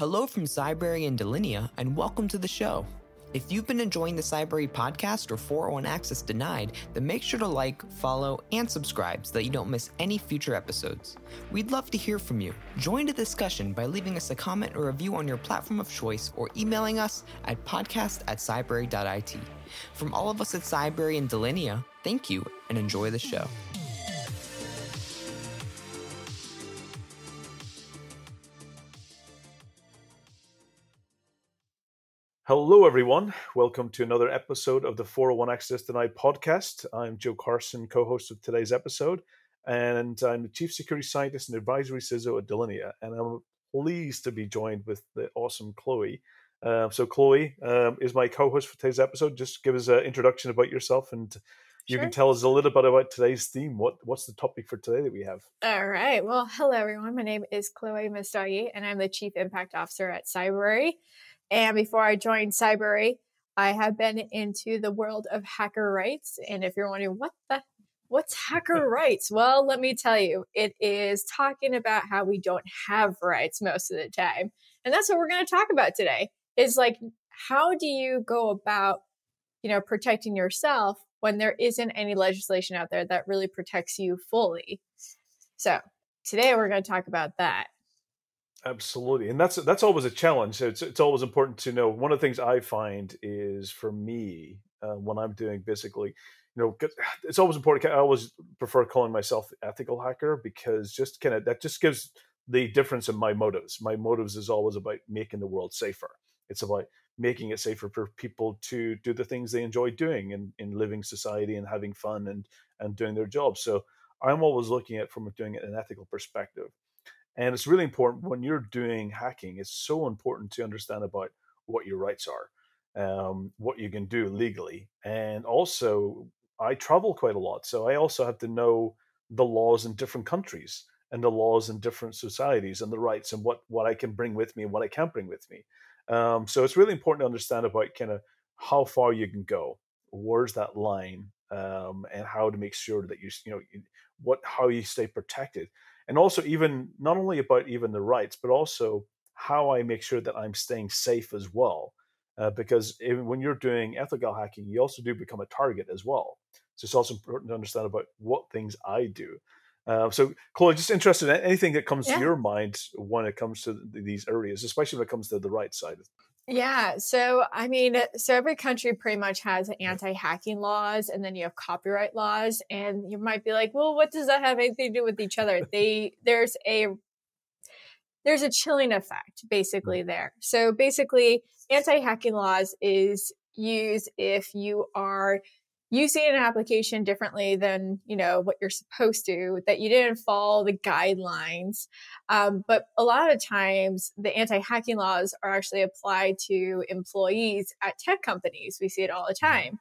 Hello from Cybrary and Delinea, and welcome to the show. If you've been enjoying the Cybrary podcast or 401 Access Denied, then make sure to like, follow, and subscribe so that you don't miss any future episodes. We'd love to hear from you. Join the discussion by leaving us a comment or review on your platform of choice or emailing us at podcast at cybrary.it. From all of us at Cybrary and Delinea, thank you and enjoy the show. Hello, everyone. Welcome to another episode of the 401 Access Denied podcast. I'm Joe Carson, co host of today's episode, and I'm the Chief Security Scientist and Advisory CISO at Delinea. And I'm pleased to be joined with the awesome Chloe. Uh, so, Chloe um, is my co host for today's episode. Just give us an introduction about yourself and you sure. can tell us a little bit about today's theme. What What's the topic for today that we have? All right. Well, hello, everyone. My name is Chloe Messdaghi, and I'm the Chief Impact Officer at Cybrary. And before I joined Cybrary, I have been into the world of hacker rights. And if you're wondering what the what's hacker rights? Well, let me tell you, it is talking about how we don't have rights most of the time. And that's what we're going to talk about today. Is like how do you go about, you know, protecting yourself when there isn't any legislation out there that really protects you fully. So, today we're going to talk about that. Absolutely, and that's that's always a challenge. It's it's always important to know. One of the things I find is for me uh, when I'm doing basically, you know, it's always important. I always prefer calling myself the ethical hacker because just kind of that just gives the difference in my motives. My motives is always about making the world safer. It's about making it safer for people to do the things they enjoy doing in, in living society and having fun and and doing their jobs. So I'm always looking at from doing it an ethical perspective. And it's really important when you're doing hacking, it's so important to understand about what your rights are, um, what you can do legally. And also, I travel quite a lot. So I also have to know the laws in different countries and the laws in different societies and the rights and what, what I can bring with me and what I can't bring with me. Um, so it's really important to understand about kind of how far you can go, where's that line, um, and how to make sure that you, you know, what how you stay protected and also even not only about even the rights but also how i make sure that i'm staying safe as well uh, because even when you're doing ethical hacking you also do become a target as well so it's also important to understand about what things i do uh, so chloe just interested in anything that comes yeah. to your mind when it comes to these areas especially when it comes to the right side yeah. So, I mean, uh, so every country pretty much has anti hacking laws and then you have copyright laws. And you might be like, well, what does that have anything to do with each other? They, there's a, there's a chilling effect basically there. So basically, anti hacking laws is used if you are using an application differently than you know what you're supposed to that you didn't follow the guidelines. Um, but a lot of times the anti-hacking laws are actually applied to employees at tech companies. We see it all the mm-hmm. time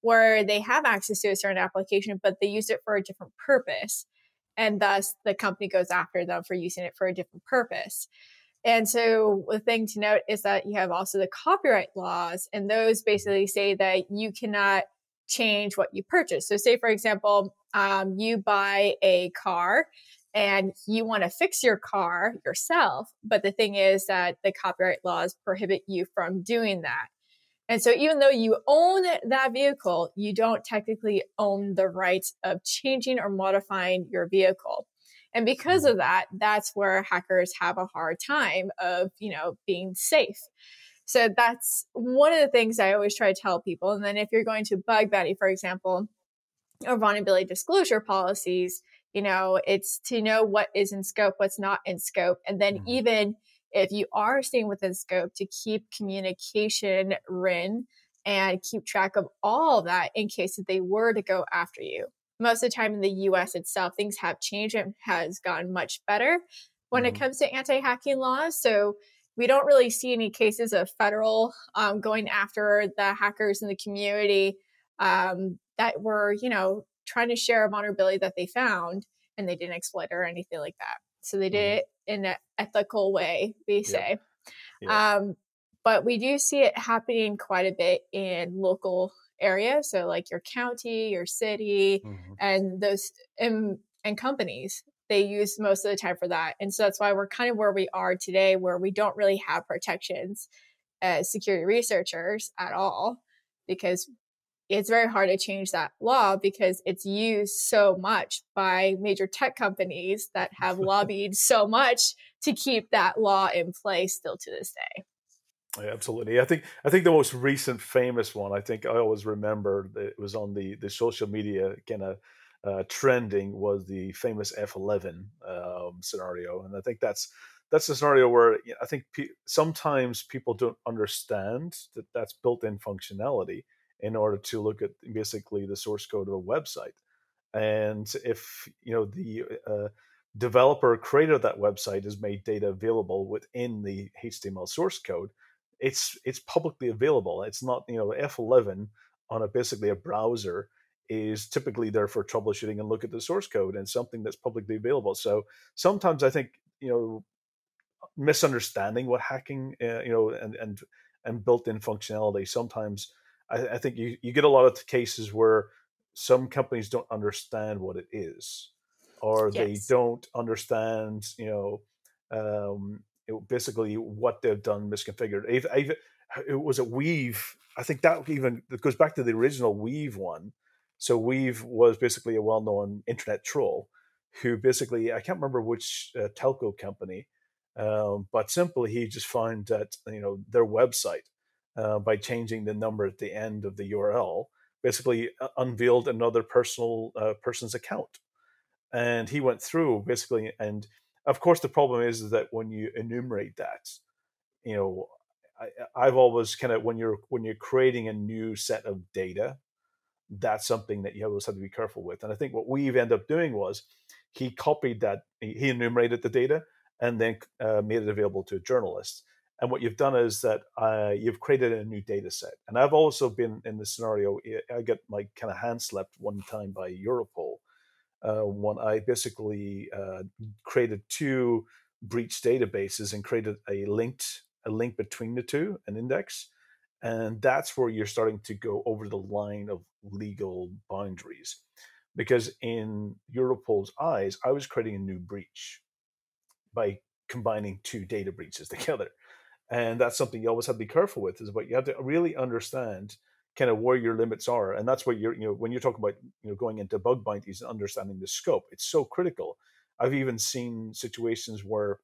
where they have access to a certain application but they use it for a different purpose and thus the company goes after them for using it for a different purpose. And so the thing to note is that you have also the copyright laws and those basically say that you cannot change what you purchase. So, say for example, um, you buy a car and you want to fix your car yourself, but the thing is that the copyright laws prohibit you from doing that. And so, even though you own that vehicle, you don't technically own the rights of changing or modifying your vehicle. And because mm-hmm. of that, that's where hackers have a hard time of, you know, being safe. So that's one of the things I always try to tell people. And then if you're going to bug bounty, for example, or vulnerability disclosure policies, you know, it's to know what is in scope, what's not in scope. And then mm-hmm. even if you are staying within scope to keep communication RIN and keep track of all of that in case that they were to go after you. Most of the time in the US itself, things have changed and has gotten much better when mm-hmm. it comes to anti-hacking laws. So we don't really see any cases of federal um, going after the hackers in the community um, that were, you know, trying to share a vulnerability that they found and they didn't exploit it or anything like that. So they did mm-hmm. it in an ethical way, we say. Yeah. Yeah. Um, but we do see it happening quite a bit in local areas. So like your county, your city, mm-hmm. and those and, and companies they use most of the time for that. And so that's why we're kind of where we are today, where we don't really have protections as security researchers at all, because it's very hard to change that law because it's used so much by major tech companies that have lobbied so much to keep that law in place still to this day. Yeah, absolutely. I think I think the most recent famous one. I think I always remember that it was on the the social media kind of uh, trending was the famous F11 um, scenario, and I think that's that's a scenario where I think pe- sometimes people don't understand that that's built-in functionality in order to look at basically the source code of a website, and if you know the uh, developer creator of that website has made data available within the HTML source code, it's it's publicly available. It's not you know F11 on a basically a browser is typically there for troubleshooting and look at the source code and something that's publicly available. So sometimes I think you know misunderstanding what hacking uh, you know and and and built-in functionality. Sometimes I, I think you you get a lot of cases where some companies don't understand what it is, or yes. they don't understand you know um, it, basically what they've done misconfigured. I've, I've, it was a weev. I think that even it goes back to the original weev one so weev was basically a well-known internet troll who basically I can't remember which uh, telco company, um, but simply he just found that you know their website uh, by changing the number at the end of the URL basically uh, unveiled another personal uh, person's account, and he went through basically and of course the problem is, is that when you enumerate that, you know. I've always kind of when you're when you're creating a new set of data that's something that you always have to be careful with. And I think what we've ended up doing was he copied that, he enumerated the data and then uh, made it available to a journalist. And what you've done is that uh, you've created a new data set. And I've also been in the scenario, I get my kind of hand slapped one time by Europol uh, when I basically uh, created two breach databases and created a linked a link between the two, an index and that's where you're starting to go over the line of legal boundaries. Because in Europol's eyes, I was creating a new breach by combining two data breaches together. And that's something you always have to be careful with is what you have to really understand kind of where your limits are. And that's what you're, you know, when you're talking about, you know, going into bug bounties and understanding the scope, it's so critical. I've even seen situations where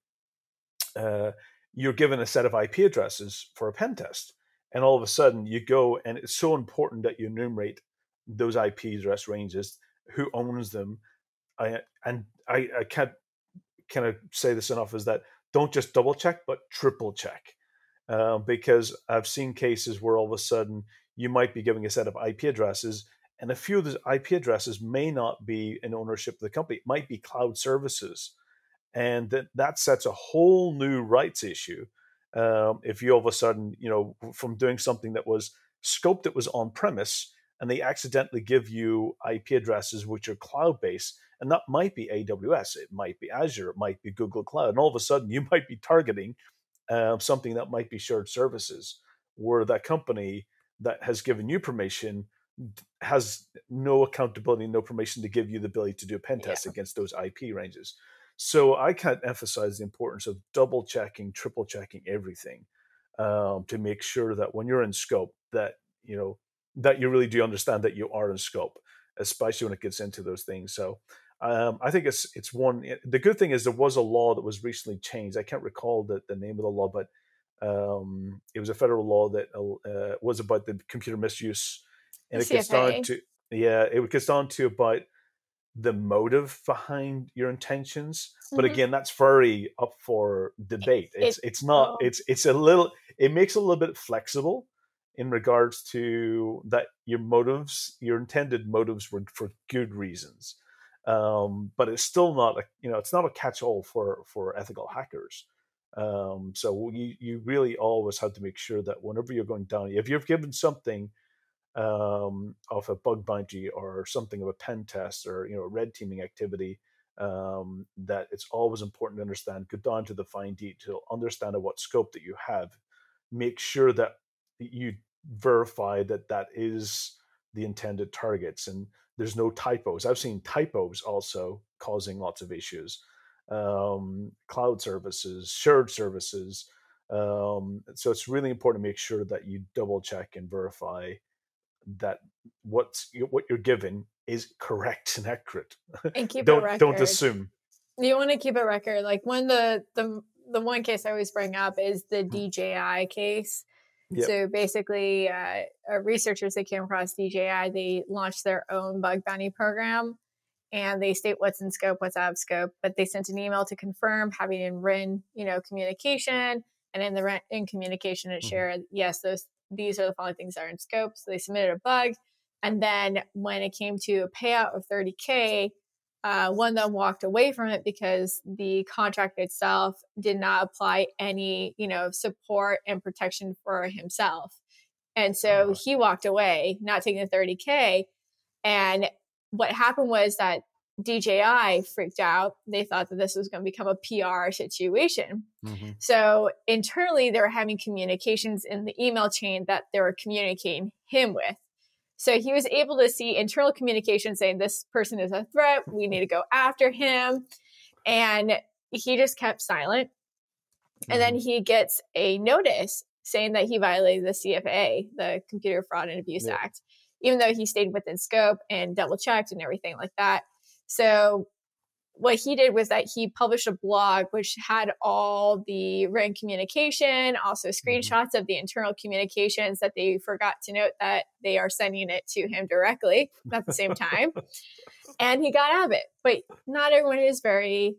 uh, you're given a set of IP addresses for a pen test and all of a sudden you go and it's so important that you enumerate those IP address ranges, who owns them, I, and I, I can't kind of say this enough is that don't just double check but triple check uh, because I've seen cases where all of a sudden you might be giving a set of IP addresses and a few of those IP addresses may not be in ownership of the company. It might be cloud services. And that, that sets a whole new rights issue um, if you all of a sudden, you know, from doing something that was scoped that was on premise, and they accidentally give you IP addresses which are cloud based, and that might be AWS, it might be Azure, it might be Google Cloud, and all of a sudden you might be targeting uh, something that might be shared services, where that company that has given you permission has no accountability, no permission to give you the ability to do a pen test yeah. against those IP ranges. So I can't emphasize the importance of double checking, triple checking everything um, to make sure that when you're in scope, that you know that you really do understand that you are in scope, especially when it gets into those things. So um, I think it's it's one. Eh, the good thing is there was a law that was recently changed. I can't recall the, the name of the law, but um, it was a federal law that uh, was about the computer misuse, and it gets down to yeah, it gets down to about the motive behind your intentions mm-hmm. but again that's very up for debate. It's it, it's not it's it's a little it makes it a little bit flexible in regards to that your motives your intended motives were for good reasons. Um, but it's still not a you know it's not a catch-all for for ethical hackers. Um, so you you really always have to make sure that whenever you're going down if you've given something um, of a bug bounty or something of a pen test or you know red teaming activity um, that it's always important to understand go down to the fine detail understand at what scope that you have make sure that you verify that that is the intended targets and there's no typos. I've seen typos also causing lots of issues. Um, cloud services, shared services. Um, so it's really important to make sure that you double check and verify that what's what you're given is correct and accurate. And keep don't a record. don't assume. You want to keep a record. Like when the the the one case I always bring up is the DJI case. Yep. So basically, uh, uh, researchers that came across DJI, they launched their own bug bounty program, and they state what's in scope, what's out of scope. But they sent an email to confirm, having in written, you know, communication, and in the in communication, it Mhm. shared yes, those these are the following things that are in scope. So they submitted a bug, and then when it came to a payout of 30k, uh, one of them walked away from it because the contract itself did not apply any, you know, support and protection for himself. And so Uh-huh. he walked away, not taking the 30K. And what happened was that DJI freaked out. They thought that this was going to become a PR situation. Mhm. So internally, they were having communications in the email chain that they were communicating him with. So he was able to see internal communication saying, This person is a threat. We need to go after him. And he just kept silent. And then he gets a notice saying that he violated the CFA, the Computer Fraud and Abuse Yeah. Act, even though he stayed within scope and double checked and everything like that. So what he did was that he published a blog which had all the written communication, also mm-hmm. screenshots of the internal communications that they forgot to note that they are sending it to him directly at the same time. and he got out of it. But not everyone is very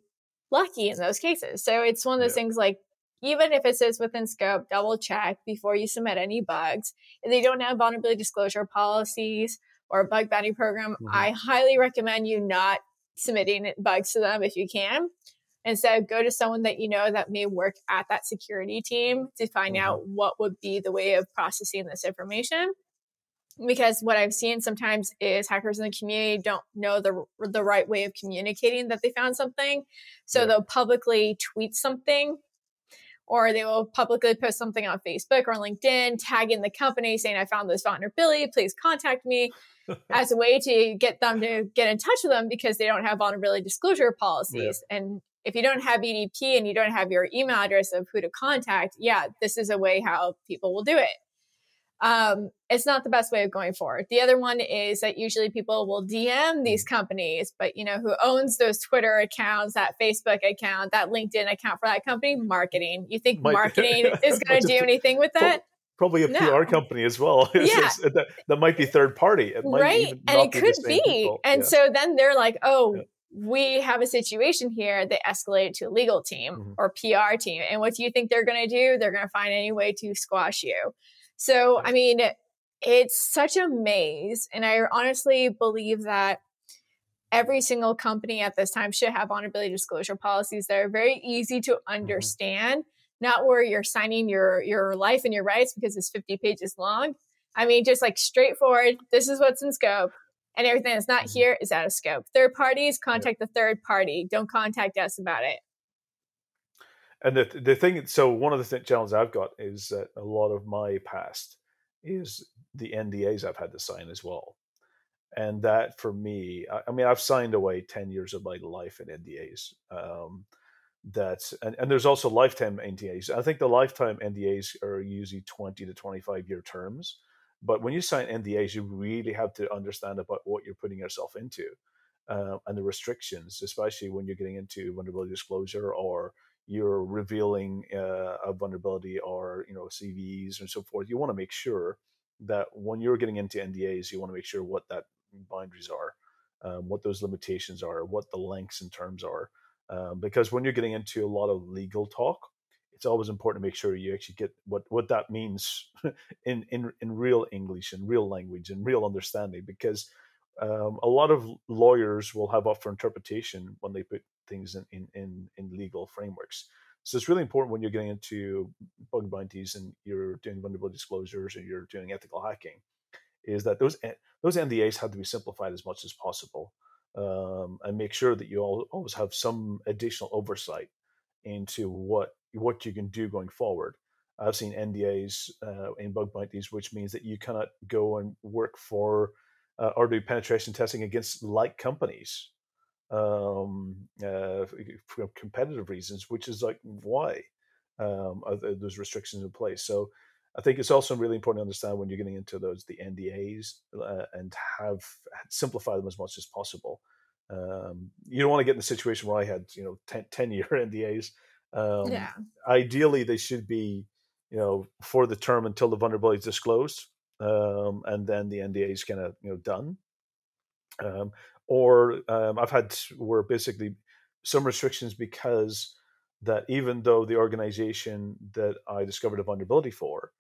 lucky in those cases. So it's one of those Yeah. things like even if it says within scope, double check before you submit any bugs. If they don't have vulnerability disclosure policies or a bug bounty program, Mhm. I highly recommend you not submitting bugs to them if you can. Instead, go to someone that you know that may work at that security team to find Mhm. out what would be the way of processing this information. Because what I've seen sometimes is hackers in the community don't know the the right way of communicating that they found something, so Yeah. they'll publicly tweet something, or they will publicly post something on Facebook or LinkedIn, tagging the company saying, "I found this vulnerability. Please contact me." as a way to get them to get in touch with them because they don't have vulnerability disclosure policies. And if you don't have VDP and you don't have your email address of who to contact, yeah, this is a way how people will do it. Um, it's not the best way of going forward. The other one is that usually people will DM these companies, but you know, who owns those Twitter accounts, that Facebook account, that LinkedIn account for that company? Marketing. You think Might- marketing is going to do anything with that? Probably a No. PR company as well. Yeah. that, that might be third party. It might right and it could be people. and Yeah. so then they're like oh Yeah. we have a situation here they escalate to a legal team Mhm. or pr team and what do you think they're going to do they're going to find any way to squash you so i mean it's such a maze and i honestly believe that every single company at this time should have vulnerability disclosure policies that are very easy to Mm-hmm. Not where you're signing your your life and your rights because it's 50 pages long I mean, just like straightforward, this is what's in scope, and everything that's not Mhm. here is out of scope. Third parties, contact the third party. Don't contact us about it. And the the thing, so one of the th- challenges I've got is that a lot of my past is the NDAs I've had to sign as well, and that for me, I, I mean, I've signed away ten years of my life in NDAs. Um, that and, and there's also lifetime NDAs. I think the lifetime NDAs are usually twenty to twenty five year terms, but when you sign NDAs, you really have to understand about what you're putting yourself into. Uh, and the restrictions, especially when you're getting into vulnerability disclosure or you're revealing uh, a vulnerability or you know CVs and so forth, you want to make sure that when you're getting into NDAs, you want to make sure what that boundaries are, um, what those limitations are, what the lengths and terms are, um, because when you're getting into a lot of legal talk, it's always important to make sure you actually get what what that means in in in real English and real language and real understanding, because um, a lot of lawyers will have up for interpretation when they put things in, in, in, in legal frameworks. So it's really important when you're getting into bug bounties and you're doing vulnerability disclosures and you're doing ethical hacking, is that those those NDAs have to be simplified as much as possible, um, and make sure that you all, always have some additional oversight into what what you can do going forward. I've seen NDAs uh, in bug bounties, which means that you cannot go and work for uh, or do penetration testing against like companies um, uh, for competitive reasons, which is like why um, are those restrictions in place. So I think it's also really important to understand when you're getting into those the NDAs uh, and have simplify them as much as possible. Um, you don't want to get in the situation where I had you know 10, 10 year NDAs. Um, yeah. Ideally, they should be you know for the term until the vulnerability is disclosed, um, and then the NDA is kind of you know done. Um, or um, I've had where basically some restrictions because that even though the organization that I discovered a vulnerability for,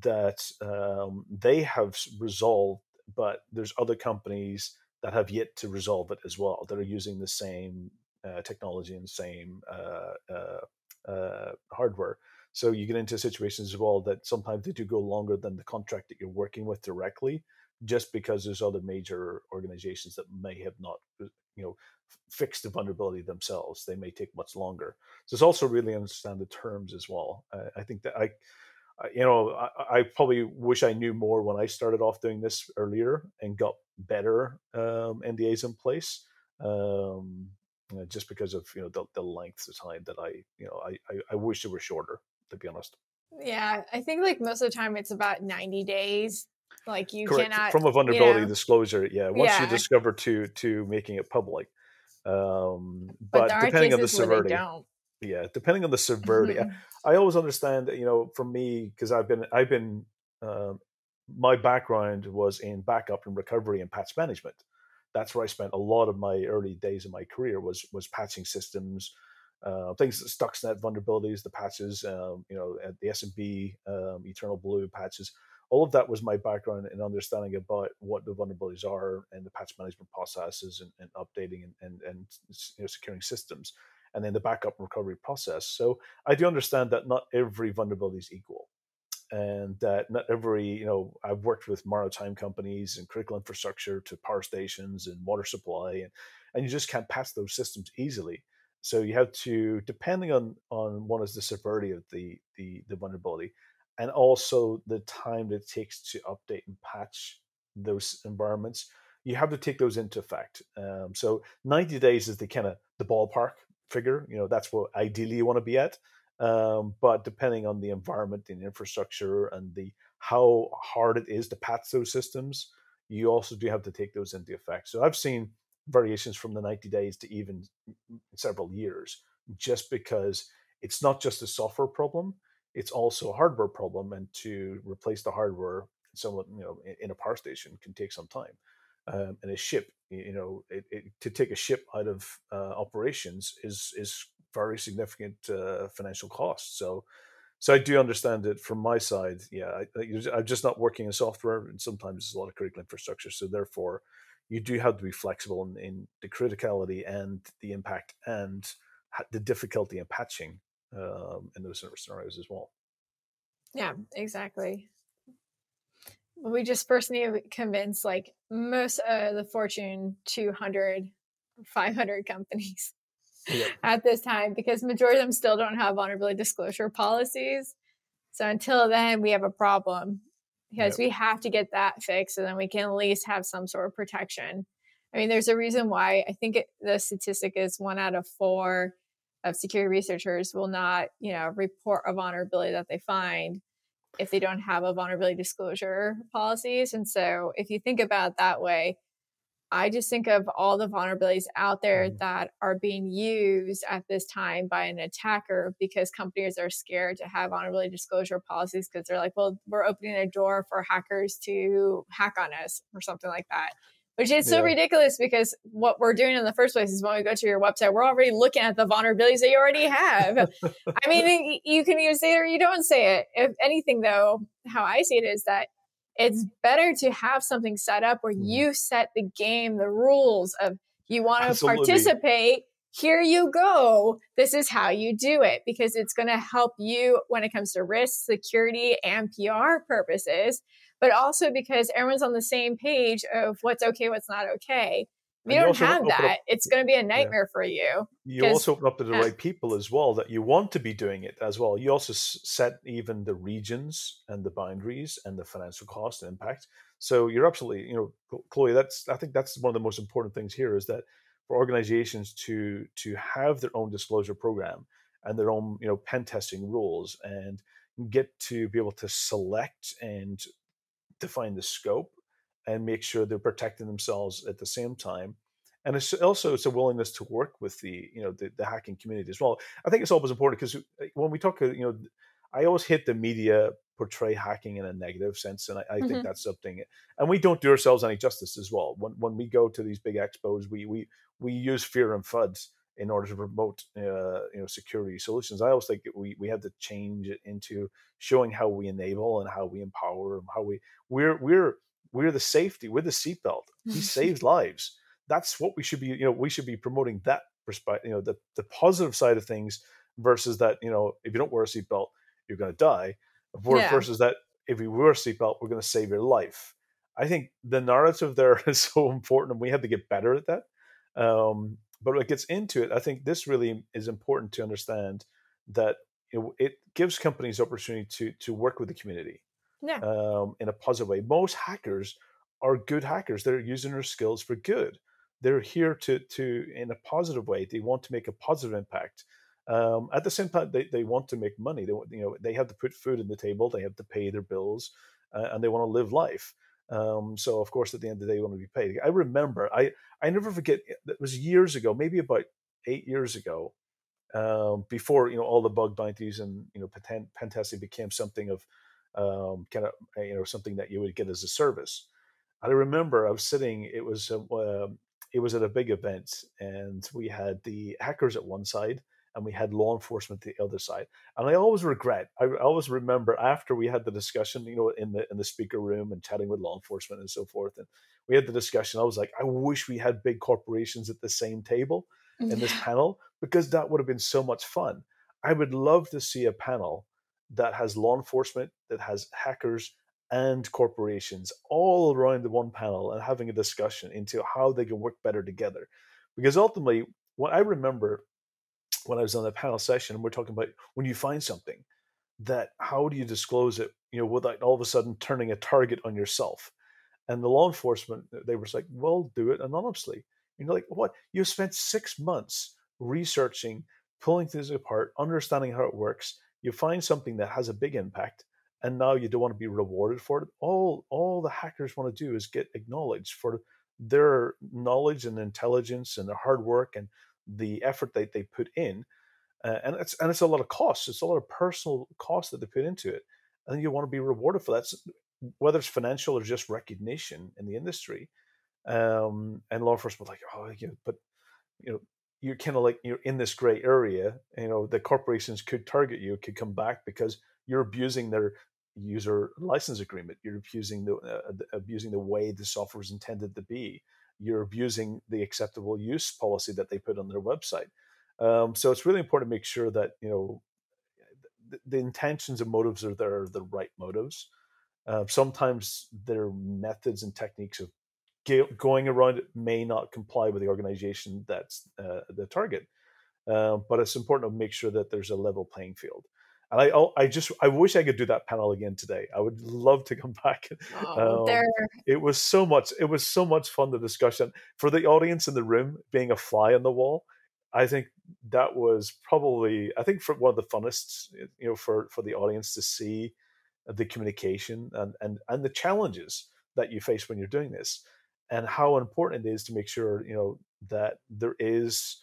that um, they have resolved, but there's other companies that have yet to resolve it as well that are using the same uh, technology and same uh, uh, uh hardware. So you get into situations as well that sometimes they do go longer than the contract that you're working with directly, just because there's other major organizations that may have not, uh, you know, fixed the vulnerability themselves. They may take much longer. So it's also really understand the terms as well. I think that I, you know, I, I, probably wish I knew more when I started off doing this earlier and got better um, NDAs in place. Um, just because of you know the, the length of time that I you know I, I, I wish they were shorter to be honest. Yeah, I think like most of the time it's about 90 days. Like you Correct. cannot from a vulnerability you know, disclosure. Yeah, once yeah. you discover to to making it public. Um, but, but depending on the severity, yeah, depending on the severity, mm-hmm. I, I, always understand. That, you know, for me, because I've been I've been um, my background was in backup and recovery and patch management. That's where I spent a lot of my early days of my career was was patching systems, uh, things Stuxnet vulnerabilities, the patches, um, you know, the SMB, um, Eternal Blue patches. All of that was my background in understanding about what the vulnerabilities are and the patch management processes and, and updating and, and, and you know, securing systems, and then the backup recovery process. So I do understand that not every vulnerability is equal and that not every you know i've worked with maritime companies and critical infrastructure to power stations and water supply and, and you just can't patch those systems easily so you have to, depending on on one is the severity of the the, the vulnerability, and also the time that it takes to update and patch those environments. You have to take those into effect. Um, so 90 days is the kind of the ballpark figure. You know, that's what ideally you want to be at. Um, but depending on the environment and infrastructure and the how hard it is to patch those systems, you also do have to take those into effect. So I've seen variations from the 90 days to even several years just because it's not just a software problem it's also a hardware problem and to replace the hardware somewhat you know in a power station can take some time um, and a ship you know it, it, to take a ship out of uh, operations is is very significant uh, financial cost so so I do understand it from my side. Yeah, I, am just not working in software, and sometimes there's a lot of critical infrastructure. So therefore, you do have to be flexible in, in the criticality and the impact and the difficulty in patching um, in those scenarios as well. Yeah, exactly. We just first need to convince like most of the Fortune 200, 500 companies yep. at this time because majority of them still don't have vulnerability disclosure policies. So until then, we have a problem because yep. we have to get that fixed and then we can at least have some sort of protection. I mean, there's a reason why I think it, the statistic is one out of four of security researchers will not, you know, report a vulnerability that they find if they don't have a vulnerability disclosure policies. And so if you think about it that way, I just think of all the vulnerabilities out there mm-hmm. that are being used at this time by an attacker because companies are scared to have vulnerability disclosure policies because they're like, well, we're opening a door for hackers to hack on us or something like that. Which is so yeah. ridiculous because what we're doing in the first place is when we go to your website, we're already looking at the vulnerabilities that you already have. I mean, you can either say it or you don't say it. If anything, though, how I see it is that it's better to have something set up where mm-hmm. you set the game, the rules of you want to participate. Here you go. This is how you do it because it's going to help you when it comes to risk, security, and PR purposes, but also because everyone's on the same page of what's okay, what's not okay. If you don't have that, up, it's going to be a nightmare yeah. for you. You also open up to the right people as well that you want to be doing it as well. You also set even the regions and the boundaries and the financial cost and impact. So you're absolutely, you know, Chloe. That's I think that's one of the most important things here is that for organizations to to have their own disclosure program and their own, you know, pen testing rules and get to be able to select and define the scope and make sure they're protecting themselves at the same time. And it's also it's a willingness to work with the you know the, the hacking community as well. I think it's always important because uh, when we talk uh, you know i always hit the media portray hacking in a negative sense and i, I mm-hmm. think that's something and we don't do ourselves any justice as well. When, when we go to these big expos we we we use fear and fuds in order to promote uh, you know security solutions. I always think we we have to change it into showing how we enable and how we empower and how we we're we're we're the safety we're the seatbelt. He saves lives. That's what we should be you know we should be promoting that perspective you know the, the positive side of things versus that you know if you don't wear a seatbelt you're going to die yeah. versus that if you wear a seatbelt we're going to save your life. I think the narrative there is so important and we have to get better at that. Um, but when it gets into it i think this really is important to understand that you know, it gives companies opportunity to to work with the community yeah. um, in a positive way most hackers are good hackers they're using their skills for good they're here to to in a positive way. They want to make a positive impact. Um, at the same time, they, they want to make money. They you know they have to put food on the table. They have to pay their bills, uh, and they want to live life. Um, so of course, at the end of the day, you want to be paid. I remember, I I never forget. It was years ago, maybe about eight years ago, um, before you know all the bug bounties and you know pen, pen testing became something of um, kind of you know something that you would get as a service. I remember I was sitting. It was uh, it was at a big event and we had the hackers at one side and we had law enforcement at the other side. And I always regret, I always remember after we had the discussion, you know, in the in the speaker room and chatting with law enforcement and so forth, and we had the discussion. I was like, I wish we had big corporations at the same table in yeah. this panel because that would have been so much fun. I would love to see a panel that has law enforcement, that has hackers, and corporations all around the one panel and having a discussion into how they can work better together. Because ultimately, what I remember when I was on the panel session, we're talking about when you find something, that how do you disclose it, you know, without all of a sudden turning a target on yourself? And the law enforcement, uh, they were like, well, do it anonymously. You're like, what? You spent six months researching, pulling things apart, understanding how it works. You find something that has a big impact, and now you don't want to be rewarded for it all all the hackers want to do is get acknowledged for their knowledge and intelligence and their hard work and the effort that they put in uh, and it's and it's a lot of costs. it's a lot of personal cost that they put into it and you want to be rewarded for that whether it's financial or just recognition in the industry um, and law enforcement like oh yeah but you know you're kind of like you're in this gray area you know the corporations could target you could come back because you're abusing their user license agreement. You're abusing the uh, abusing the way the software is intended to be. You're abusing the acceptable use policy that they put on their website. Um, so it's really important to make sure that you know the, the intentions and motives are there are the right motives. Uh, sometimes their methods and techniques of going around it may not comply with the organization that's uh, the target. Uh, but it's important to make sure that there's a level playing field and I, oh, I just, I wish I could do that panel again today. I would love to come back. Oh, um, it was so much, it was so much fun. The discussion for the audience in the room, being a fly on the wall. I think that was probably, I think for one of the funnest, you know, for for the audience to see the communication and and and the challenges that you face when you're doing this, and how important it is to make sure you know that there is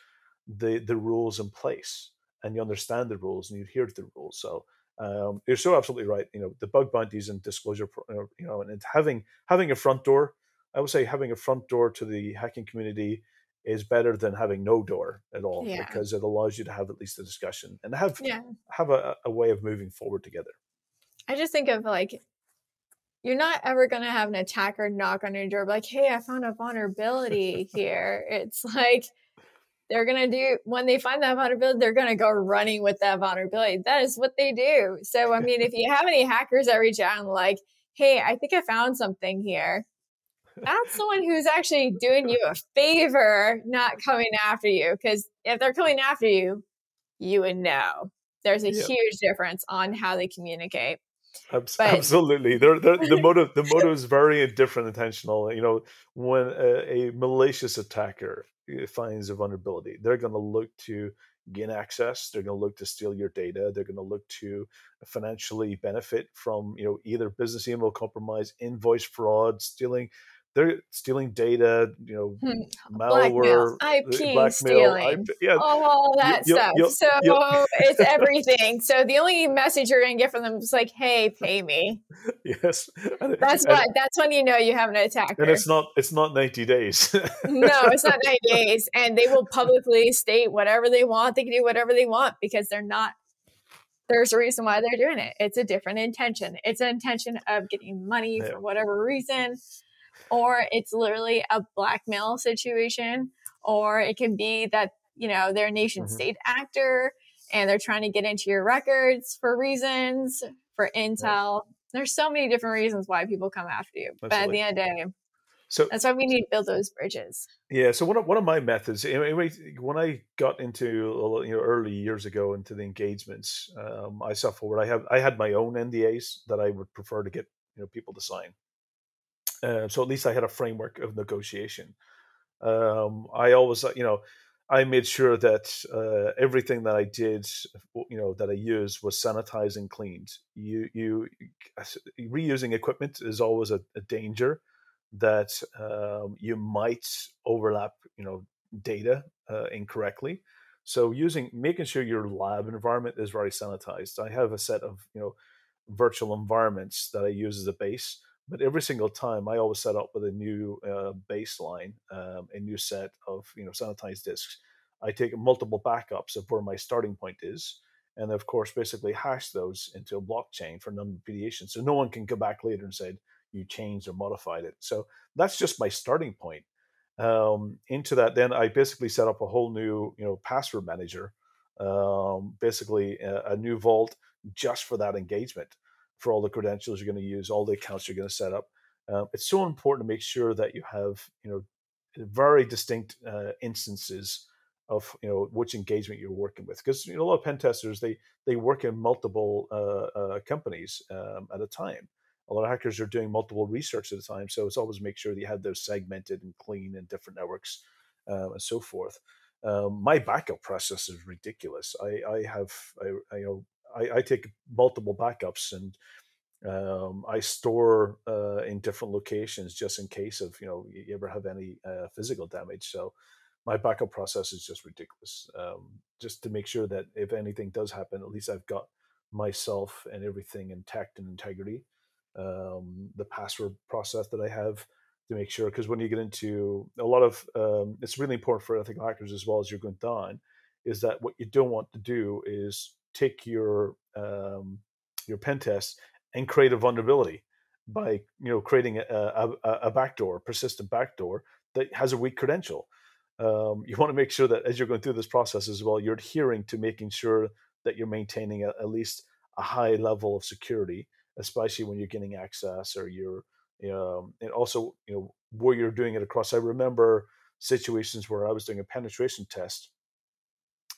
the the rules in place and you understand the rules and you adhere to the rules. So um, you're so absolutely right. You know, the bug bounties and disclosure, you know, and having having a front door. I would say having a front door to the hacking community is better than having no door at all yeah. because it allows you to have at least a discussion and have yeah. have a, a way of moving forward together. I just think of like you're not ever going to have an attacker knock on your door like, "Hey, I found a vulnerability here." It's like they're going to do when they find that vulnerability they're going to go running with that vulnerability that is what they do so i mean if you have any hackers that reach out and like hey i think i found something here that's the one who's actually doing you a favor, not coming after you. Because if they're coming after you, you would know. There's a huge difference on how they communicate. But, Absolutely, they're, they're, the motive the motive is very different, intentional. You know, when a, a malicious attacker Uh, finds a vulnerability, they're going to look to gain access. They're going to look to steal your data. They're going to look to financially benefit from you know either business email compromise, invoice fraud, stealing they're stealing data, you know, hmm. malware, IP blackmail, stealing, IP, yeah, all that you, stuff. You, you, so it's everything. So the only message you're going to get from them is like, "Hey, pay me." yes, that's and, what. That's when you know you have an attacker. And it's not. It's not ninety days. no, it's not ninety days, and they will publicly state whatever they want. They can do whatever they want because they're not there's a reason why they're doing it. It's a different intention. It's an intention of getting money yeah. for whatever reason or it's literally a blackmail situation, or it can be that, you know, they're a nation mm-hmm. state actor and they're trying to get into your records for reasons, for intel. There's so many different reasons why people come after you. Absolutely. But at the end of the day, so that's why we need to build those bridges. Yeah. So one of one of my methods, anyway, when I got into you know early years ago into the engagements, um, I saw forward. I have I had my own NDAs that I would prefer to get you know people to sign. So at least I had a framework of negotiation. Um, I always, uh, you know, I made sure that uh, everything that I did, you know, that I used was sanitized and cleaned. You, you, reusing equipment is always a, a danger that um, you might overlap, you know, data uh, incorrectly. So using, making sure your lab environment is very sanitized. I have a set of, you know, virtual environments that I use as a base but every single time I always set up with a new uh, baseline, um, a new set of you know sanitized disks. I take multiple backups of where my starting point is, and of course basically hash those into a blockchain for non-repudiation, so no one can go back later and say you changed or modified it. So that's just my starting point. Um, into that, then I basically set up a whole new you know password manager, um, basically a, a new vault just for that engagement for all the credentials you're going to use, all the accounts you're going to set up. Um, it's so important to make sure that you have, you know, very distinct uh, instances of, you know, which engagement you're working with. Because you know, a lot of pen testers they they work in multiple uh, uh, companies um, at a time. A lot of hackers are doing multiple research at a time, so it's always make sure that you have those segmented and clean and different networks um, and so forth. Um, my backup process is ridiculous. I, I have, I, I, you know, I, I take multiple backups and um, I store uh, in different locations just in case of you know you ever have any uh, physical damage. So my backup process is just ridiculous, um, just to make sure that if anything does happen, at least I've got myself and everything intact and integrity. Um, the password process that I have to make sure, because when you get into a lot of, um, it's really important for ethical hackers as well as you're going is that what you don't want to do is take your um, your pen test and create a vulnerability by you know creating a, a, a backdoor, persistent backdoor that has a weak credential. Um, you want to make sure that as you're going through this process as well, you're adhering to making sure that you're maintaining a, at least a high level of security, especially when you're getting access or you're um, and also you know where you're doing it across. I remember situations where I was doing a penetration test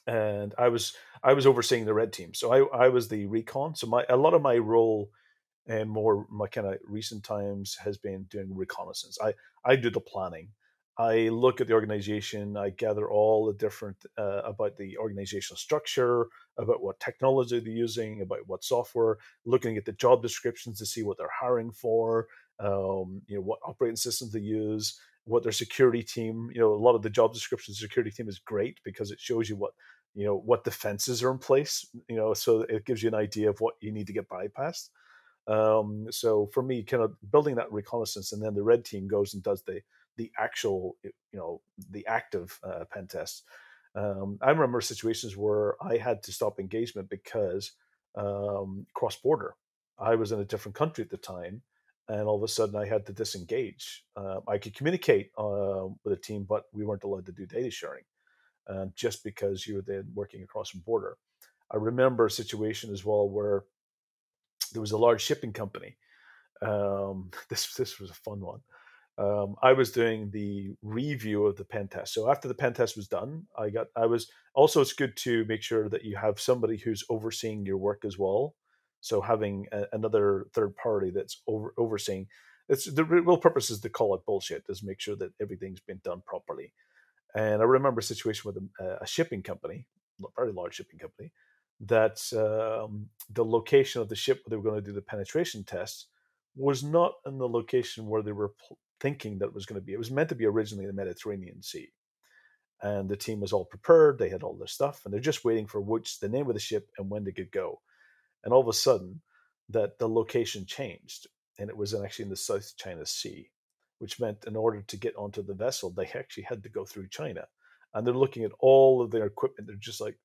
and I was I was overseeing the red team. So I I was the recon. So my a lot of my role and more my kind of recent times has been doing reconnaissance. I I do the planning. I look at the organization. I gather all the different uh, about the organizational structure, about what technology they're using, about what software. Looking at the job descriptions to see what they're hiring for. Um, you know what operating systems they use, what their security team. You know a lot of the job descriptions security team is great because it shows you what you know what defenses are in place you know so it gives you an idea of what you need to get bypassed um, so for me kind of building that reconnaissance and then the red team goes and does the the actual you know the active uh, pen test um, i remember situations where i had to stop engagement because um, cross border i was in a different country at the time and all of a sudden i had to disengage uh, i could communicate uh, with a team but we weren't allowed to do data sharing um, just because you were then working across a border. I remember a situation as well where there was a large shipping company. Um, this this was a fun one. um, I was doing the review of the pen test. So after the pen test was done, I got I was also it's good to make sure that you have somebody who's overseeing your work as well. So having a, another third party that's over, overseeing it's the real purpose is to call it bullshit, is make sure that everything's been done properly. And I remember a situation with a, a shipping company, a very large shipping company, that um, the location of the ship where they were going to do the penetration test was not in the location where they were pl- thinking that it was going to be. It was meant to be originally the Mediterranean Sea. And the team was all prepared. They had all their stuff, and they're just waiting for which the name of the ship and when they could go. And all of a sudden, that the location changed, and it was actually in the South China Sea, which meant in order to get onto the vessel, they actually had to go through China. And they're looking at all of their equipment. They're just like,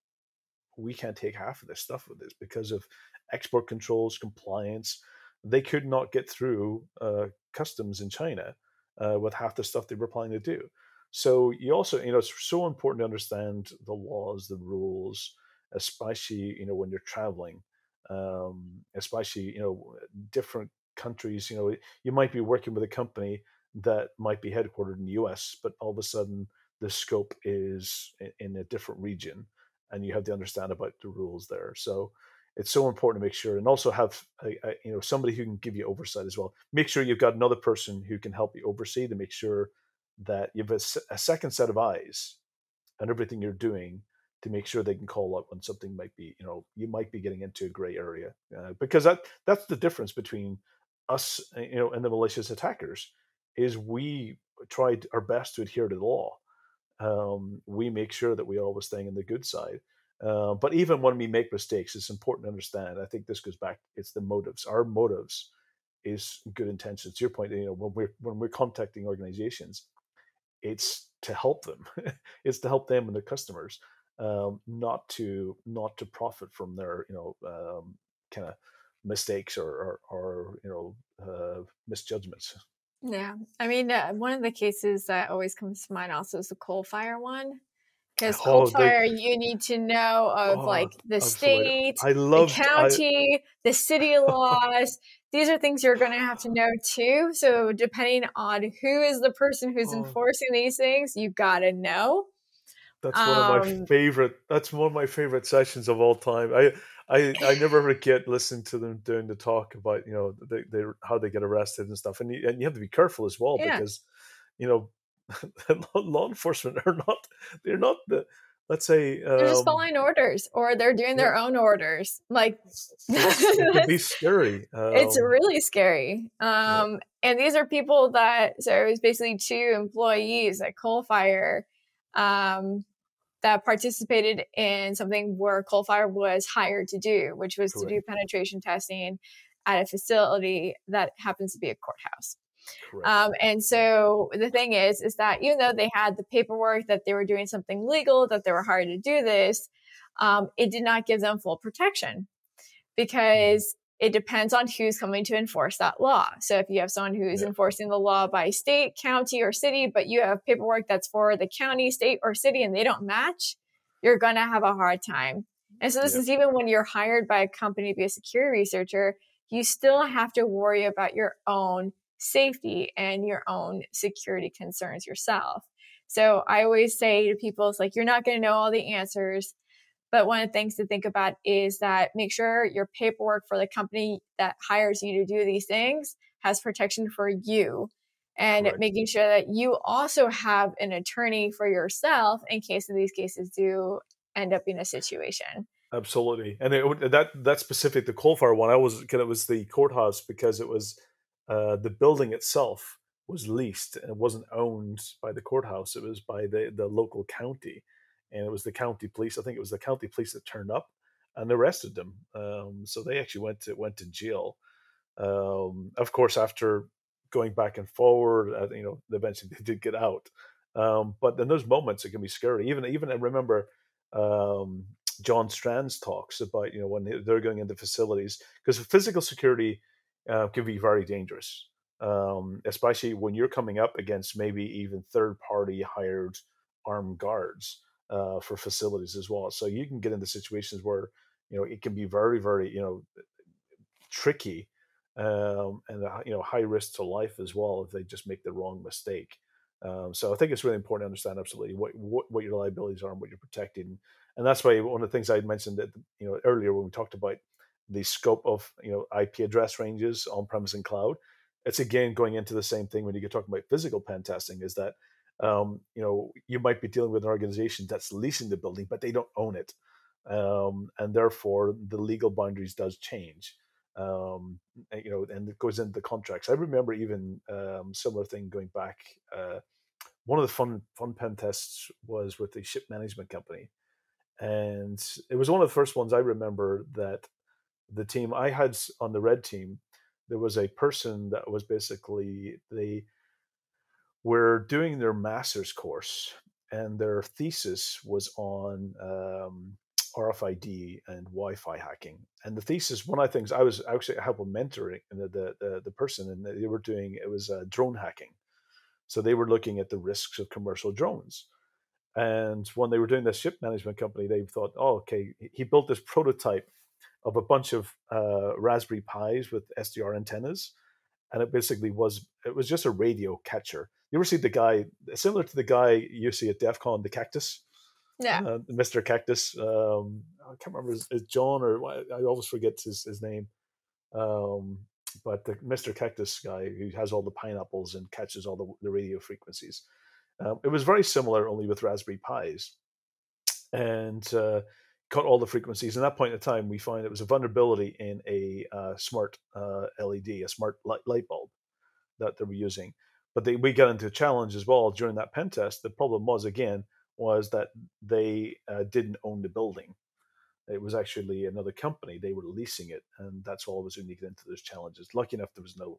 we can't take half of this stuff with this because of export controls, compliance. They could not get through uh, customs in China uh, with half the stuff they were planning to do. So you also, you know, it's so important to understand the laws, the rules, especially you know when you're traveling, um, especially you know different countries. You know, you might be working with a company that might be headquartered in the U.S., but all of a sudden the scope is in a different region and you have to understand about the rules there. So it's so important to make sure, and also have a, a, you know somebody who can give you oversight as well. Make sure you've got another person who can help you oversee to make sure that you have a, a second set of eyes on everything you're doing to make sure they can call up when something might be you know you might be getting into a gray area uh, because that that's the difference between us uh, you know and the malicious attackers is we tried our best to adhere to the law um, we make sure that we always staying in the good side. Uh, but even when we make mistakes, it's important to understand. I think this goes back. It's the motives. Our motives is good intentions. To your point, you know, when we're when we're contacting organizations, it's to help them. it's to help them and their customers, um, not to not to profit from their you know um, kind of mistakes or, or, or you know uh, misjudgments. Yeah. I mean, uh, one of the cases that always comes to mind also is the Coalfire one. Because oh, Coalfire, you need to know of oh, like the absolutely. state, I love the county, I... the city laws. These are things you're going to have to know too. So, depending on who is the person who's oh. enforcing these things, you got to know. That's one um, of my um favorite. That's one of my favorite sessions of all time. I I I never forget listening to them doing the talk about you know they, they how they get arrested and stuff, and you, and you have to be careful as well yeah. because you know law enforcement are not they're not the let's say um, they're just um, following orders or they're doing their own orders like it can be scary um, it's really scary um, yeah. and these are people that so it was basically two employees at Coalfire um, that participated in something where Coalfire was hired to do, which was Correct. to do penetration testing at a facility that happens to be a courthouse. Um, and so the thing is, is that even though they had the paperwork that they were doing something legal, that they were hired to do this, um, it did not give them full protection mm-hmm. because it depends on who's coming to enforce that law. So if you have someone who's yeah. enforcing the law by state, county, or city, but you have paperwork that's for the county, state, or city and they don't match, you're going to have a hard time. And so this yeah. is even when you're hired by a company to be a security researcher, you still have to worry about your own safety and your own security concerns yourself. So I always say to people, it's like, you're not going to know all the answers but one of the things to think about is that make sure your paperwork for the company that hires you to do these things has protection for you and Correct. making sure that you also have an attorney for yourself in case of these cases do end up in a situation. Absolutely, and it, that that specific the Coalfire one, I was cause it was the courthouse because it was uh, the building itself was leased and it wasn't owned by the courthouse; it was by the the local county and it was the county police. I think it was the county police that turned up and arrested them. Um, so they actually went to went to jail. Um, of course, after going back and forward, uh, you know, eventually they did get out. Um, but in those moments, it can be scary. Even even I remember um, John Strand's talks about you know when they're going into facilities because physical security uh, can be very dangerous, um, especially when you're coming up against maybe even third party hired armed guards uh, for facilities as well. So you can get into situations where you know it can be very very you know tricky um, and you know high risk to life as well if they just make the wrong mistake. Um, so I think it's really important to understand absolutely what, what, what your liabilities are and what you're protecting, and that's why one of the things I mentioned that you know earlier when we talked about the scope of you know IP address ranges on premise and cloud. It's again going into the same thing when you get talking about physical pen testing is that um, you know you might be dealing with an organization that's leasing the building but they don't own it um, and therefore the legal boundaries does change um, you know and it goes into the contracts. I remember even um, similar thing going back uh, one of the fun fun pen tests was with the ship management company and it was one of the first ones i remember that the team i had on the red team there was a person that was basically they were doing their master's course and their thesis was on um, RFID and Wi-Fi hacking. And the thesis, one of the things I was actually helping mentoring the, the, the, person, and they were doing it was uh, drone hacking. So they were looking at the risks of commercial drones. And when they were doing this ship management company, they thought, oh, okay, he built this prototype of a bunch of uh, Raspberry Pis with SDR antennas, and it basically was it was just a radio catcher. You ever see the guy similar to the guy you see at DEF CON, the cactus? Yeah, uh, Mr. Cactus. Um, I can't remember is, John or I always forget his, his name. Um, but the Mr. Cactus guy who has all the pineapples and catches all the, the radio frequencies. Um, it was very similar, only with Raspberry Pis, and uh, cut all the frequencies. And that point in time, we find it was a vulnerability in a uh, smart uh, LED, a smart light, light bulb that they were using. But they, we got into a challenge as well during that pen test. The problem was again was that they uh, didn't own the building. It was actually another company. They were leasing it, and that's all was unique into those challenges. Lucky enough, there was no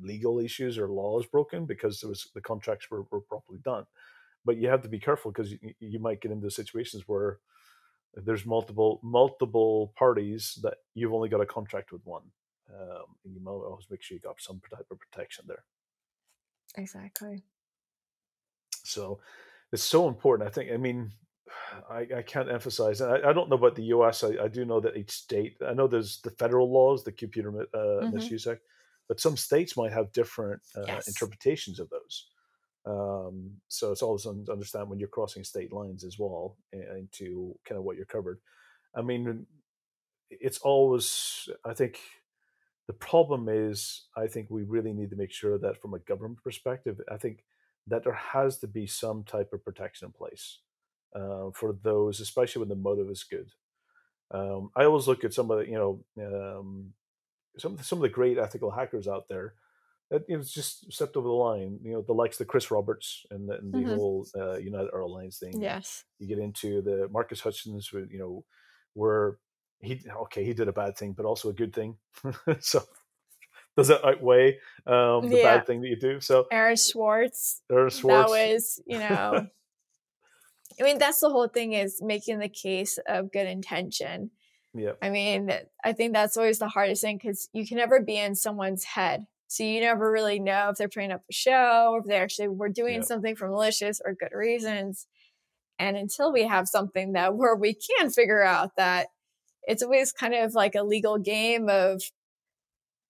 legal issues or laws broken because there was the contracts were, were properly done. But you have to be careful because you, you might get into situations where there's multiple multiple parties that you've only got a contract with one. Um, you might always make sure you got some type of protection there. Exactly. So it's so important. I think. I mean, I, I can't emphasize. I, I don't know about the U.S. I, I, do know that each state. I know there's the federal laws, the Computer uh, mm-hmm. Misuse Act, but some states might have different uh, yes. interpretations of those. Um, so it's always to understand when you're crossing state lines as well into kind of what you're covered. I mean, it's always, I think the problem is, I think we really need to make sure that from a government perspective, I think that there has to be some type of protection in place uh, for those, especially when the motive is good. Um, I always look at some of the, you know, um, some some of the great ethical hackers out there that you know just stepped over the line. You know, the likes of Chris Roberts and the, and the mm-hmm. whole uh, United Airlines thing. Yes, you get into the Marcus Hutchins, with you know, where he okay he did a bad thing, but also a good thing. so does it outweigh um, the yeah. bad thing that you do? So Aaron Swartz Aaron Swartz, that was you know, I mean that's the whole thing is making the case of good intention. Yeah, I mean I think that's always the hardest thing because you can never be in someone's head. So you never really know if they're putting up a show or if they actually were doing yep. something for malicious or good reasons. And until we have something that where we can figure out that it's always kind of like a legal game of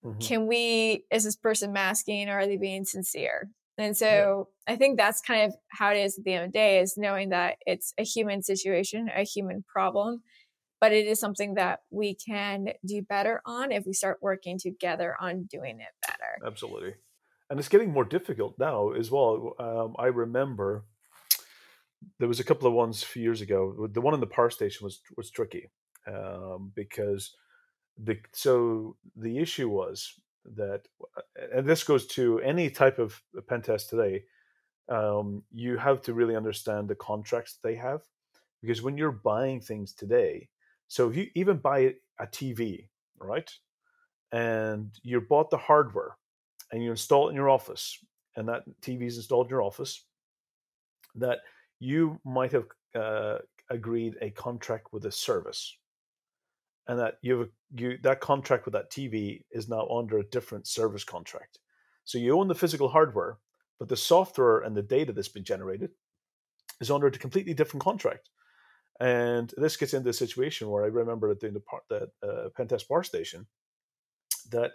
Mm-hmm. Can we, is this person masking or are they being sincere? And so yeah. I think that's kind of how it is at the end of the day is knowing that it's a human situation, a human problem, but it is something that we can do better on if we start working together on doing it better. Absolutely. And it's getting more difficult now as well. Um, I remember there was a couple of ones a few years ago. The one in the power station was was tricky um, because the so the issue was that and this goes to any type of pen test today um, you have to really understand the contracts they have because when you're buying things today so if you even buy a tv right? And you bought the hardware and you install it in your office and that tv is installed in your office that you might have uh, agreed a contract with a service and that you you that contract with that TV is now under a different service contract. So you own the physical hardware, but the software and the data that's been generated is under a completely different contract. And this gets into a situation where I remember doing the part that uh, Pentest Bar Station that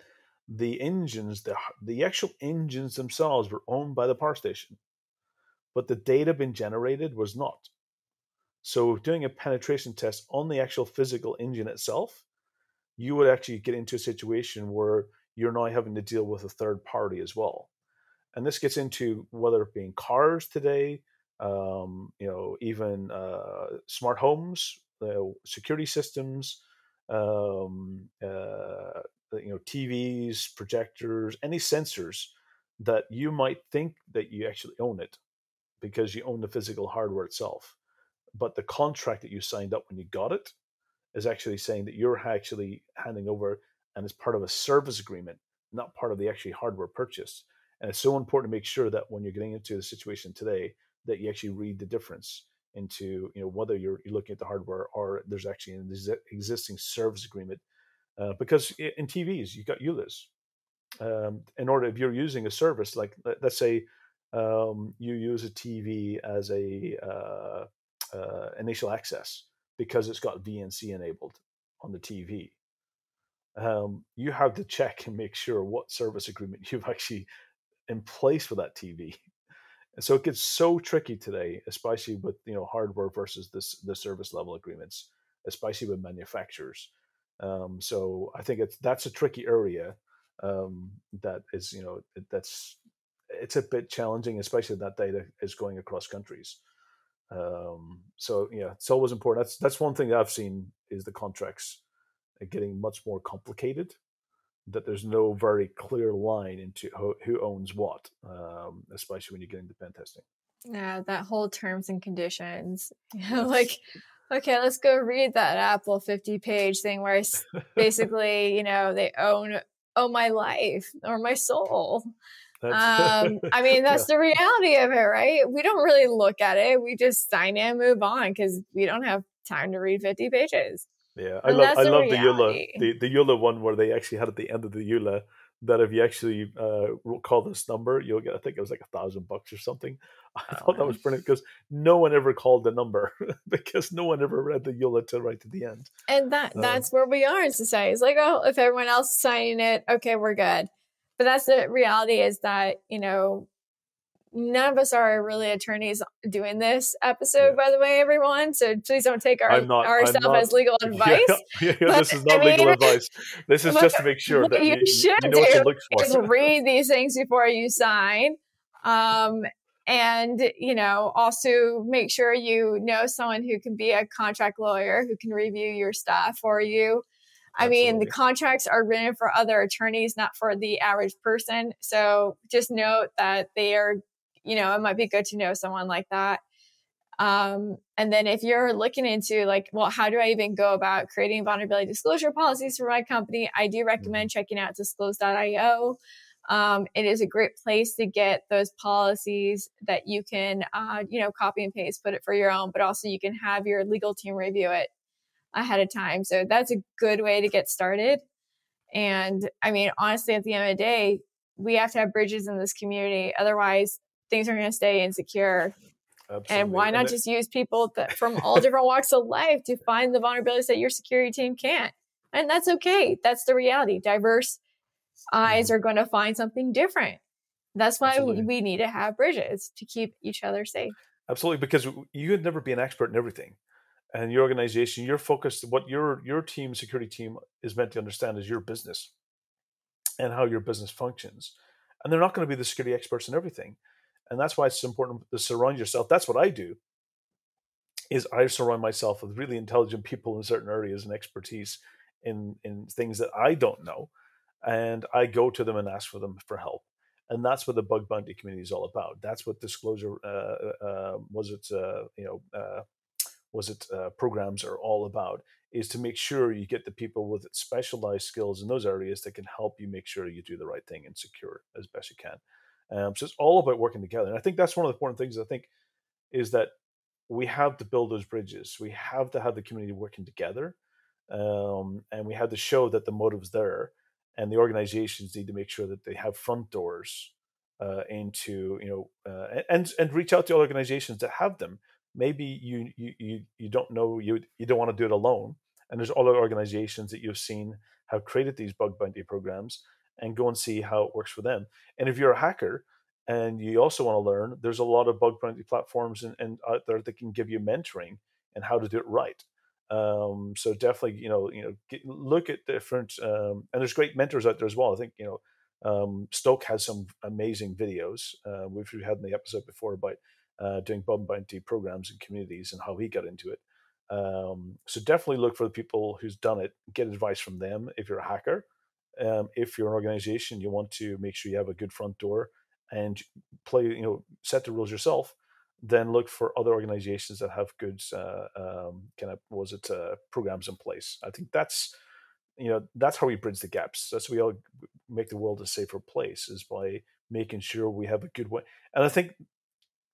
the engines, the the actual engines themselves were owned by the power station, but the data being generated was not. So doing a penetration test on the actual physical engine itself, you would actually get into a situation where you're now having to deal with a third party as well. And this gets into whether it being cars today, um, you know, even uh, smart homes, security systems, um, uh, you know, TVs, projectors, any sensors that you might think that you actually own it because you own the physical hardware itself but the contract that you signed up when you got it is actually saying that you're actually handing over and it's part of a service agreement, not part of the actually hardware purchase. And it's so important to make sure that when you're getting into the situation today, that you actually read the difference into you know whether you're, you're looking at the hardware or there's actually an existing service agreement. Uh, because in TVs, you got EULAs. Um, in order, if you're using a service like let, us say um, you use a TV as a uh, uh, initial access because it's got VNC enabled on the TV. Um, you have to check and make sure what service agreement you've actually in place for that TV. And so it gets so tricky today, especially with you know hardware versus this the service level agreements, especially with manufacturers. Um, so I think it's that's a tricky area um, that is you know that's it's a bit challenging, especially that data is going across countries. Um, so yeah, it's always important. That's that's one thing that I've seen is the contracts getting much more complicated. That there's no very clear line into who, who owns what, um, especially when you get into pen testing. Yeah, that whole terms and conditions. You know, like, okay, let's go read that Apple 50 page thing where it's basically, you know, they own own my life or my soul um, I mean, that's yeah. the reality of it, right? We don't really look at it. We just sign in, move on because we don't have time to read 50 pages. Yeah, I and love I the love the EULA, the, the EULA one where they actually had at the end of the EULA that if you actually uh, call this number, you'll get I think it was like a thousand bucks or something. I oh, thought that was brilliant because no one ever called the number because no one ever read the EULA to right to the end. And that uh, that's where we are in society. It's like, oh, if everyone else is signing it, okay, we're good but that's the reality is that you know none of us are really attorneys doing this episode, yeah. by the way, everyone. So please don't take our not, our stuff not, as legal advice. Yeah, yeah, this is not I legal mean, advice. This is just to make sure that you, you should you know do is read these things before you sign. Um, and you know also make sure you know someone who can be a contract lawyer who can review your stuff for you I mean, the contracts are written for other attorneys, not for the average person. So just note that they are, you know, it might be good to know someone like that. Um, and then if you're looking into like, well, how do I even go about creating vulnerability disclosure policies for my company? I do mm-hmm. recommend checking out disclose.io. Um, it is a great place to get those policies that you can, uh, you know, copy and paste, put it for your own, but also you can have your legal team review it ahead of time. So that's a good way to get started. And I mean, honestly, at the end of the day, we have to have bridges in this community. Otherwise, things are going to stay insecure. Absolutely. And why not and just use people that, from all different walks of life to find the vulnerabilities that your security team can't? And that's okay. That's the reality. Diverse eyes mm-hmm. are going to find something different. That's why we, we need to have bridges to keep each other safe. Absolutely, because you could never be an expert in everything and your organization, your focus. What your your team, security team, is meant to understand is your business and how your business functions. And they're not going to be the security experts in everything, and that's why it's important to surround yourself. That's what I do. Is I surround myself with really intelligent people in certain areas and expertise in in things that I don't know, and I go to them and ask for them for help and that's what the bug bounty community is all about. That's what disclosure uh, uh, uh was. It uh, you know uh, was it uh, programs are all about is to make sure you get the people with specialized skills in those areas that can help you make sure you do the right thing and secure as best you can. Um, so it's all about working together. And I think that's one of the important things I think is that we have to build those bridges. We have to have the community working together. Um, and we have to show that the motive's there. And the organizations need to make sure that they have front doors uh, into, you know, uh, and, and reach out to organizations that have them maybe you you you don't know you you don't want to do it alone and there's other organizations that you've seen have created these bug bounty programs and go and see how it works for them. And if you're a hacker and you also want to learn, there's a lot of bug bounty platforms and, and out there that can give you mentoring and how to do it right. Um, so definitely, you know, you know, get, look at different, um, and there's great mentors out there as well. I think you know, um, Stoke has some amazing videos, uh, which we had in the episode before about uh, doing bug bounty programs in communities and how he got into it. Um, so definitely look for the people who's done it. Get advice from them if you're a hacker. Um, if you're an organization, you want to make sure you have a good front door and play, you know, set the rules yourself. Then look for other organizations that have good uh, um, kind of was it uh, programs in place. I think that's you know that's how we bridge the gaps. That's how we all make the world a safer place is by making sure we have a good way. And I think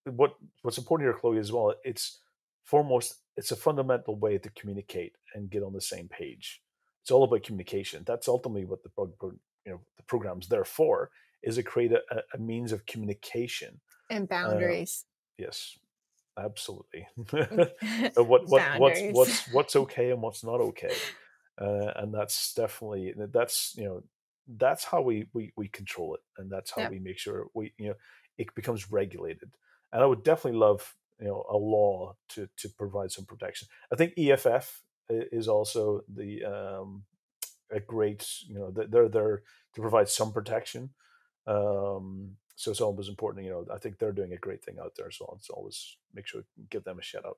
what what's important here, Chloe, as well. It's foremost it's a fundamental way to communicate and get on the same page. It's all about communication. That's ultimately what the you know the program's there for is to create a, a means of communication and uh, boundaries. Uh, yes, absolutely. what what what's what's what's okay and what's not okay, uh, and that's definitely that's you know that's how we we we control it, and that's how yep. we make sure we you know it becomes regulated. And I would definitely love you know a law to to provide some protection. I think EFF is also the um, a great you know they're there to provide some protection. Um, so it's always important. You know, I think they're doing a great thing out there as well. It's always make sure give them a shout out.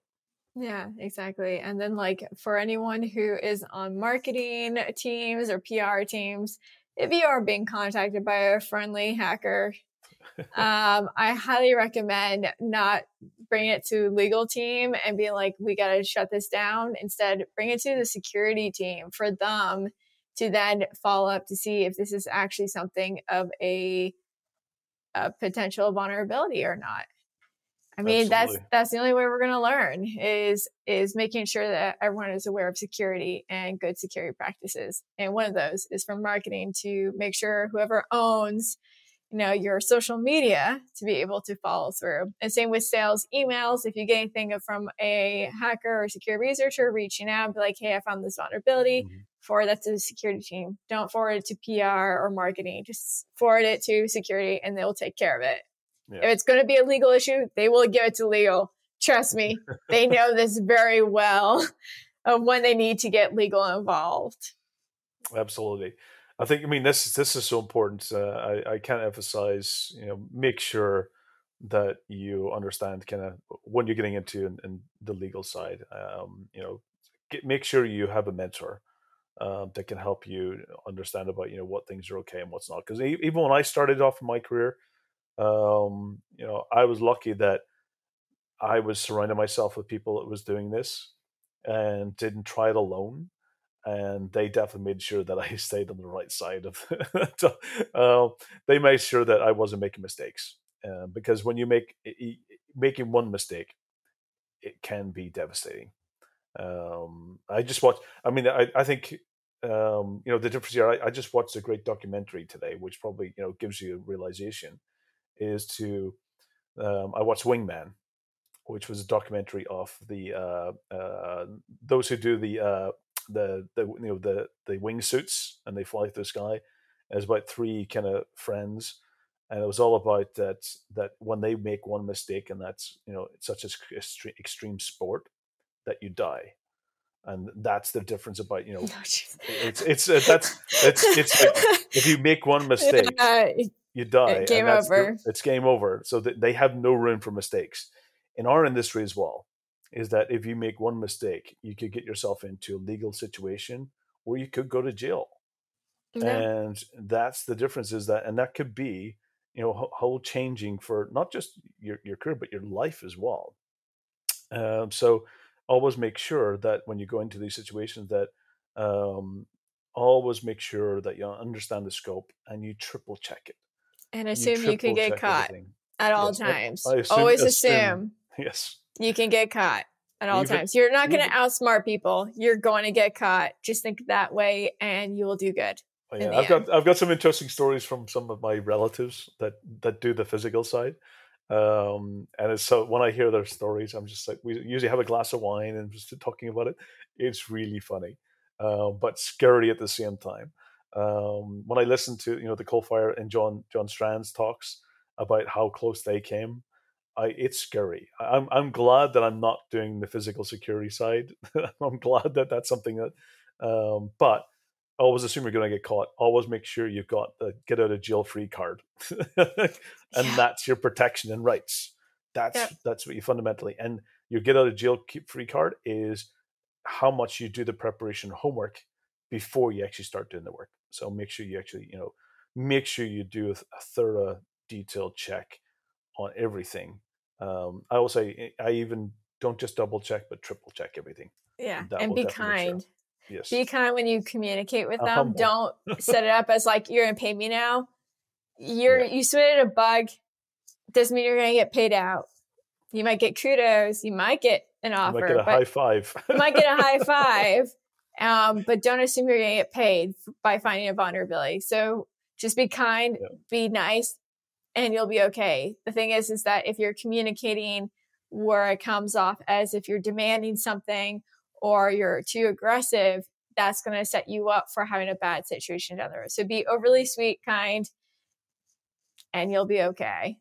Yeah, exactly. And then like for anyone who is on marketing teams or PR teams, if you are being contacted by a friendly hacker, um, I highly recommend not bring it to legal team and be like, we got to shut this down. Instead, bring it to the security team for them to then follow up to see if this is actually something of a, a potential vulnerability or not. I mean, Absolutely. that's that's the only way we're going to learn is is making sure that everyone is aware of security and good security practices. And one of those is from marketing to make sure whoever owns you know your social media to be able to follow through. And same with sales emails. If you get anything from a hacker or security researcher reaching out be like hey i found this vulnerability mm-hmm. forward that to the security team. Don't forward it to pr or marketing. Just forward it to security and they'll take care of it. Yeah. if it's going to be a legal issue they will give it to legal. Trust me they know this very well of when they need to get legal involved. Absolutely I think I mean this this is so important. Uh, I I can't emphasize you know make sure that you understand kind of when you're getting into in, in the legal side. Um, you know, get, make sure you have a mentor um, that can help you understand about you know what things are okay and what's not. Because even when I started off in my career, um, you know, I was lucky that I was surrounding myself with people that was doing this and didn't try it alone and they definitely made sure that I stayed on the right side of. uh, they made sure that I wasn't making mistakes uh, because when you make making one mistake, it can be devastating. Um, I just watched. I mean, I, I think um, you know the difference here. I, I, just watched a great documentary today, which probably you know gives you a realization. Is to um, I watched Wingman, which was a documentary of the uh, uh, those who do the uh, the the you know the the wingsuits and they fly through the sky. There's about three kind of friends, and it was all about that that when they make one mistake, and that's you know such as extreme sport, that you die, and that's the difference about you know oh, it's it's uh, that's it's it's if you make one mistake. Uh, you die. Game over. The, it's game over. So they have no room for mistakes. In our industry as well, is that if you make one mistake, you could get yourself into a legal situation where you could go to jail. And that's the difference is that, and that could be, you know, whole changing for not just your, your career, but your life as well. Um, so always make sure that when you go into these situations that um, always make sure that you understand the scope and you triple check it. And assume you, you can get caught everything. at all yes, times. Assume, always assume, assume. Yes you can get caught at all even, times. You're not going to outsmart people. You're going to get caught. Just think that way, and you will do good. Oh, yeah, I've end. got I've got some interesting stories from some of my relatives that that do the physical side. Um, and it's so when I hear their stories, I'm just like, we usually have a glass of wine and just talking about it. It's really funny, uh, but scary at the same time. Um, when I listen to you know the Coalfire and John John Strand's talks about how close they came, I it's scary. I'm I'm glad that I'm not doing the physical security side. I'm glad that that's something that, um, but always assume you're going to get caught. Always make sure you've got the get out of jail free card, and Yeah. that's your protection and rights. That's that's what you fundamentally and your get out of jail keep free card is how much you do the preparation homework before you actually start doing the work. So make sure you actually you know make sure you do a thorough detailed check on everything. Um, I will say I even don't just double check but triple check everything. Yeah. That and be definitely make sure. kind. Yes. Be kind when you communicate with them. Don't set it up as like you're gonna pay me now. You're Yeah. you submitted a bug. Doesn't mean you're gonna get paid out. You might get kudos. You might get an You offer. might get a high five. you might get a high five. Um, but don't assume you're gonna get paid by finding a vulnerability. So just be kind, Yeah. be nice, and you'll be okay. The thing is, is that if you're communicating where it comes off as if you're demanding something or you're too aggressive, that's going to set you up for having a bad situation down the road. So be overly sweet, kind, and you'll be okay.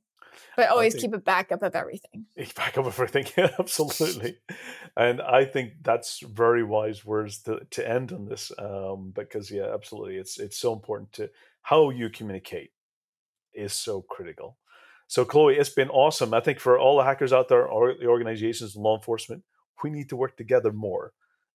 But always think- keep a backup of everything. Backup of everything. Absolutely. And I think that's very wise words to, to end on this. Um, because yeah, absolutely. It's it's so important to how you communicate is so critical. So Chloe, it's been awesome. I think for all the hackers out there or the organizations and law enforcement, we need to work together more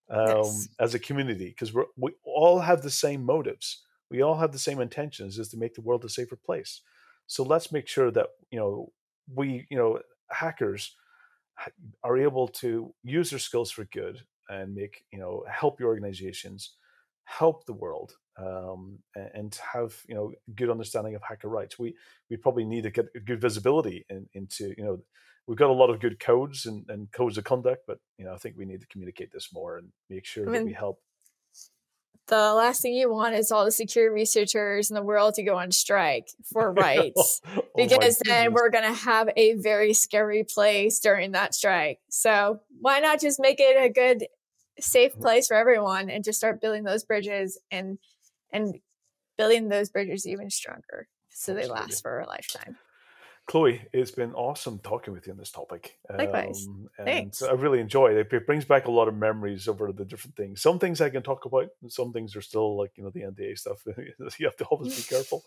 um, Yes. as a community because we we all have the same motives. We all have the same intentions is to make the world a safer place. So let's make sure that you know we you know hackers are able to use their skills for good and make you know help your organizations help the world um, and have you know good understanding of hacker rights we we probably need to get a good visibility in, into you know we've got a lot of good codes and, and codes of conduct but you know i think we need to communicate this more and make sure I that we help The last thing you want is all the security researchers in the world to go on strike for rights. Oh because then goodness. we're going to have a very scary place during that strike. So why not just make it a good, safe Mm-hmm. place for everyone and just start building those bridges and and building those bridges even stronger so they Absolutely. last for a lifetime. Chloe, it's been awesome talking with you on this topic. Likewise. Um, and Thanks. I really enjoy it. It brings back a lot of memories over the different things. Some things I can talk about, and some things are still like, you know, the NDA stuff. you have to always be careful.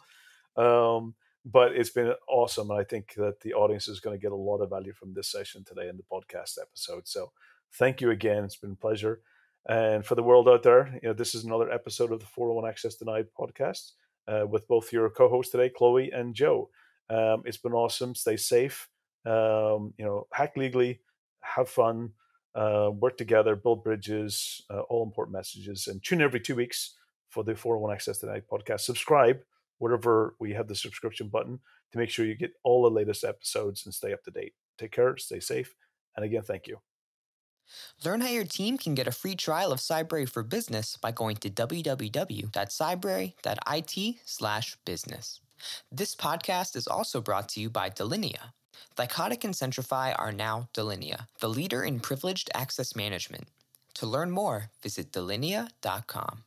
Um, but it's been awesome. And I think that the audience is going to get a lot of value from this session today in the podcast episode. So thank you again. It's been a pleasure. And for the world out there, you know, this is another episode of the 401 Access Denied podcast uh, with both your co-hosts today, Chloe and Joe. Um, it's been awesome. Stay safe. Um, you know, hack legally, have fun, uh, work together, build bridges, uh, all important messages, and tune in every two weeks for the 401 Access Denied podcast. Subscribe wherever we have the subscription button to make sure you get all the latest episodes and stay up to date. Take care, stay safe, and again, thank you. Learn how your team can get a free trial of Cybrary for Business by going to www.cybrary.it/business. This podcast is also brought to you by Delinea. Thycotic and Centrify are now Delinea, the leader in privileged access management. To learn more, visit delinea.com.